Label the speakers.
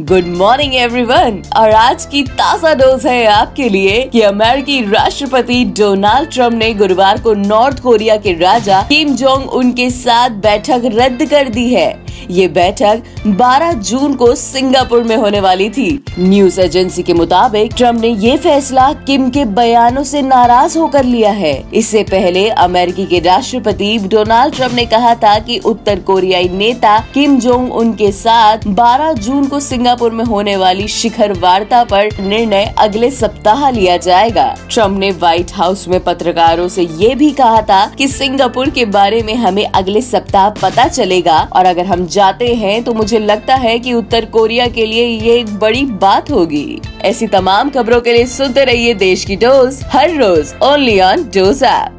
Speaker 1: Good morning everyone और आज की ताज़ा डोज है आपके लिए कि अमेरिकी राष्ट्रपति डोनाल्ड ट्रंप ने गुरुवार को नॉर्थ कोरिया के राजा किम जोंग उनके साथ बैठक रद्द कर दी है। ये बैठक 12 जून को सिंगापुर में होने वाली थी। न्यूज़ एजेंसी के मुताबिक ट्रंप ने ये फैसला किम के बयानों से नाराज़ होकर लिया है। इससे पहले अमेरिकी के राष्ट्रपति डोनाल्ड ट्रंप ने कहा था कि उत्तर कोरियाई नेता किम जोंग उनके साथ 12 जून को सिंगापुर में होने वाली शिखर वार्ता पर निर्णय अगले सप्ताह लिया जाएगा। ट्रंप ने व्हाइट हाउस में पत्रकारों से ये भी कहा था कि सिंगापुर के बारे में हमें अगले सप्ताह पता चलेगा। और अगर हम जाते हैं तो मुझे लगता है कि उत्तर कोरिया के लिए ये एक बड़ी बात होगी। ऐसी तमाम खबरों के लिए सुनते रहिए देश की डोज, हर रोज ओनली ऑन डोज ऐप।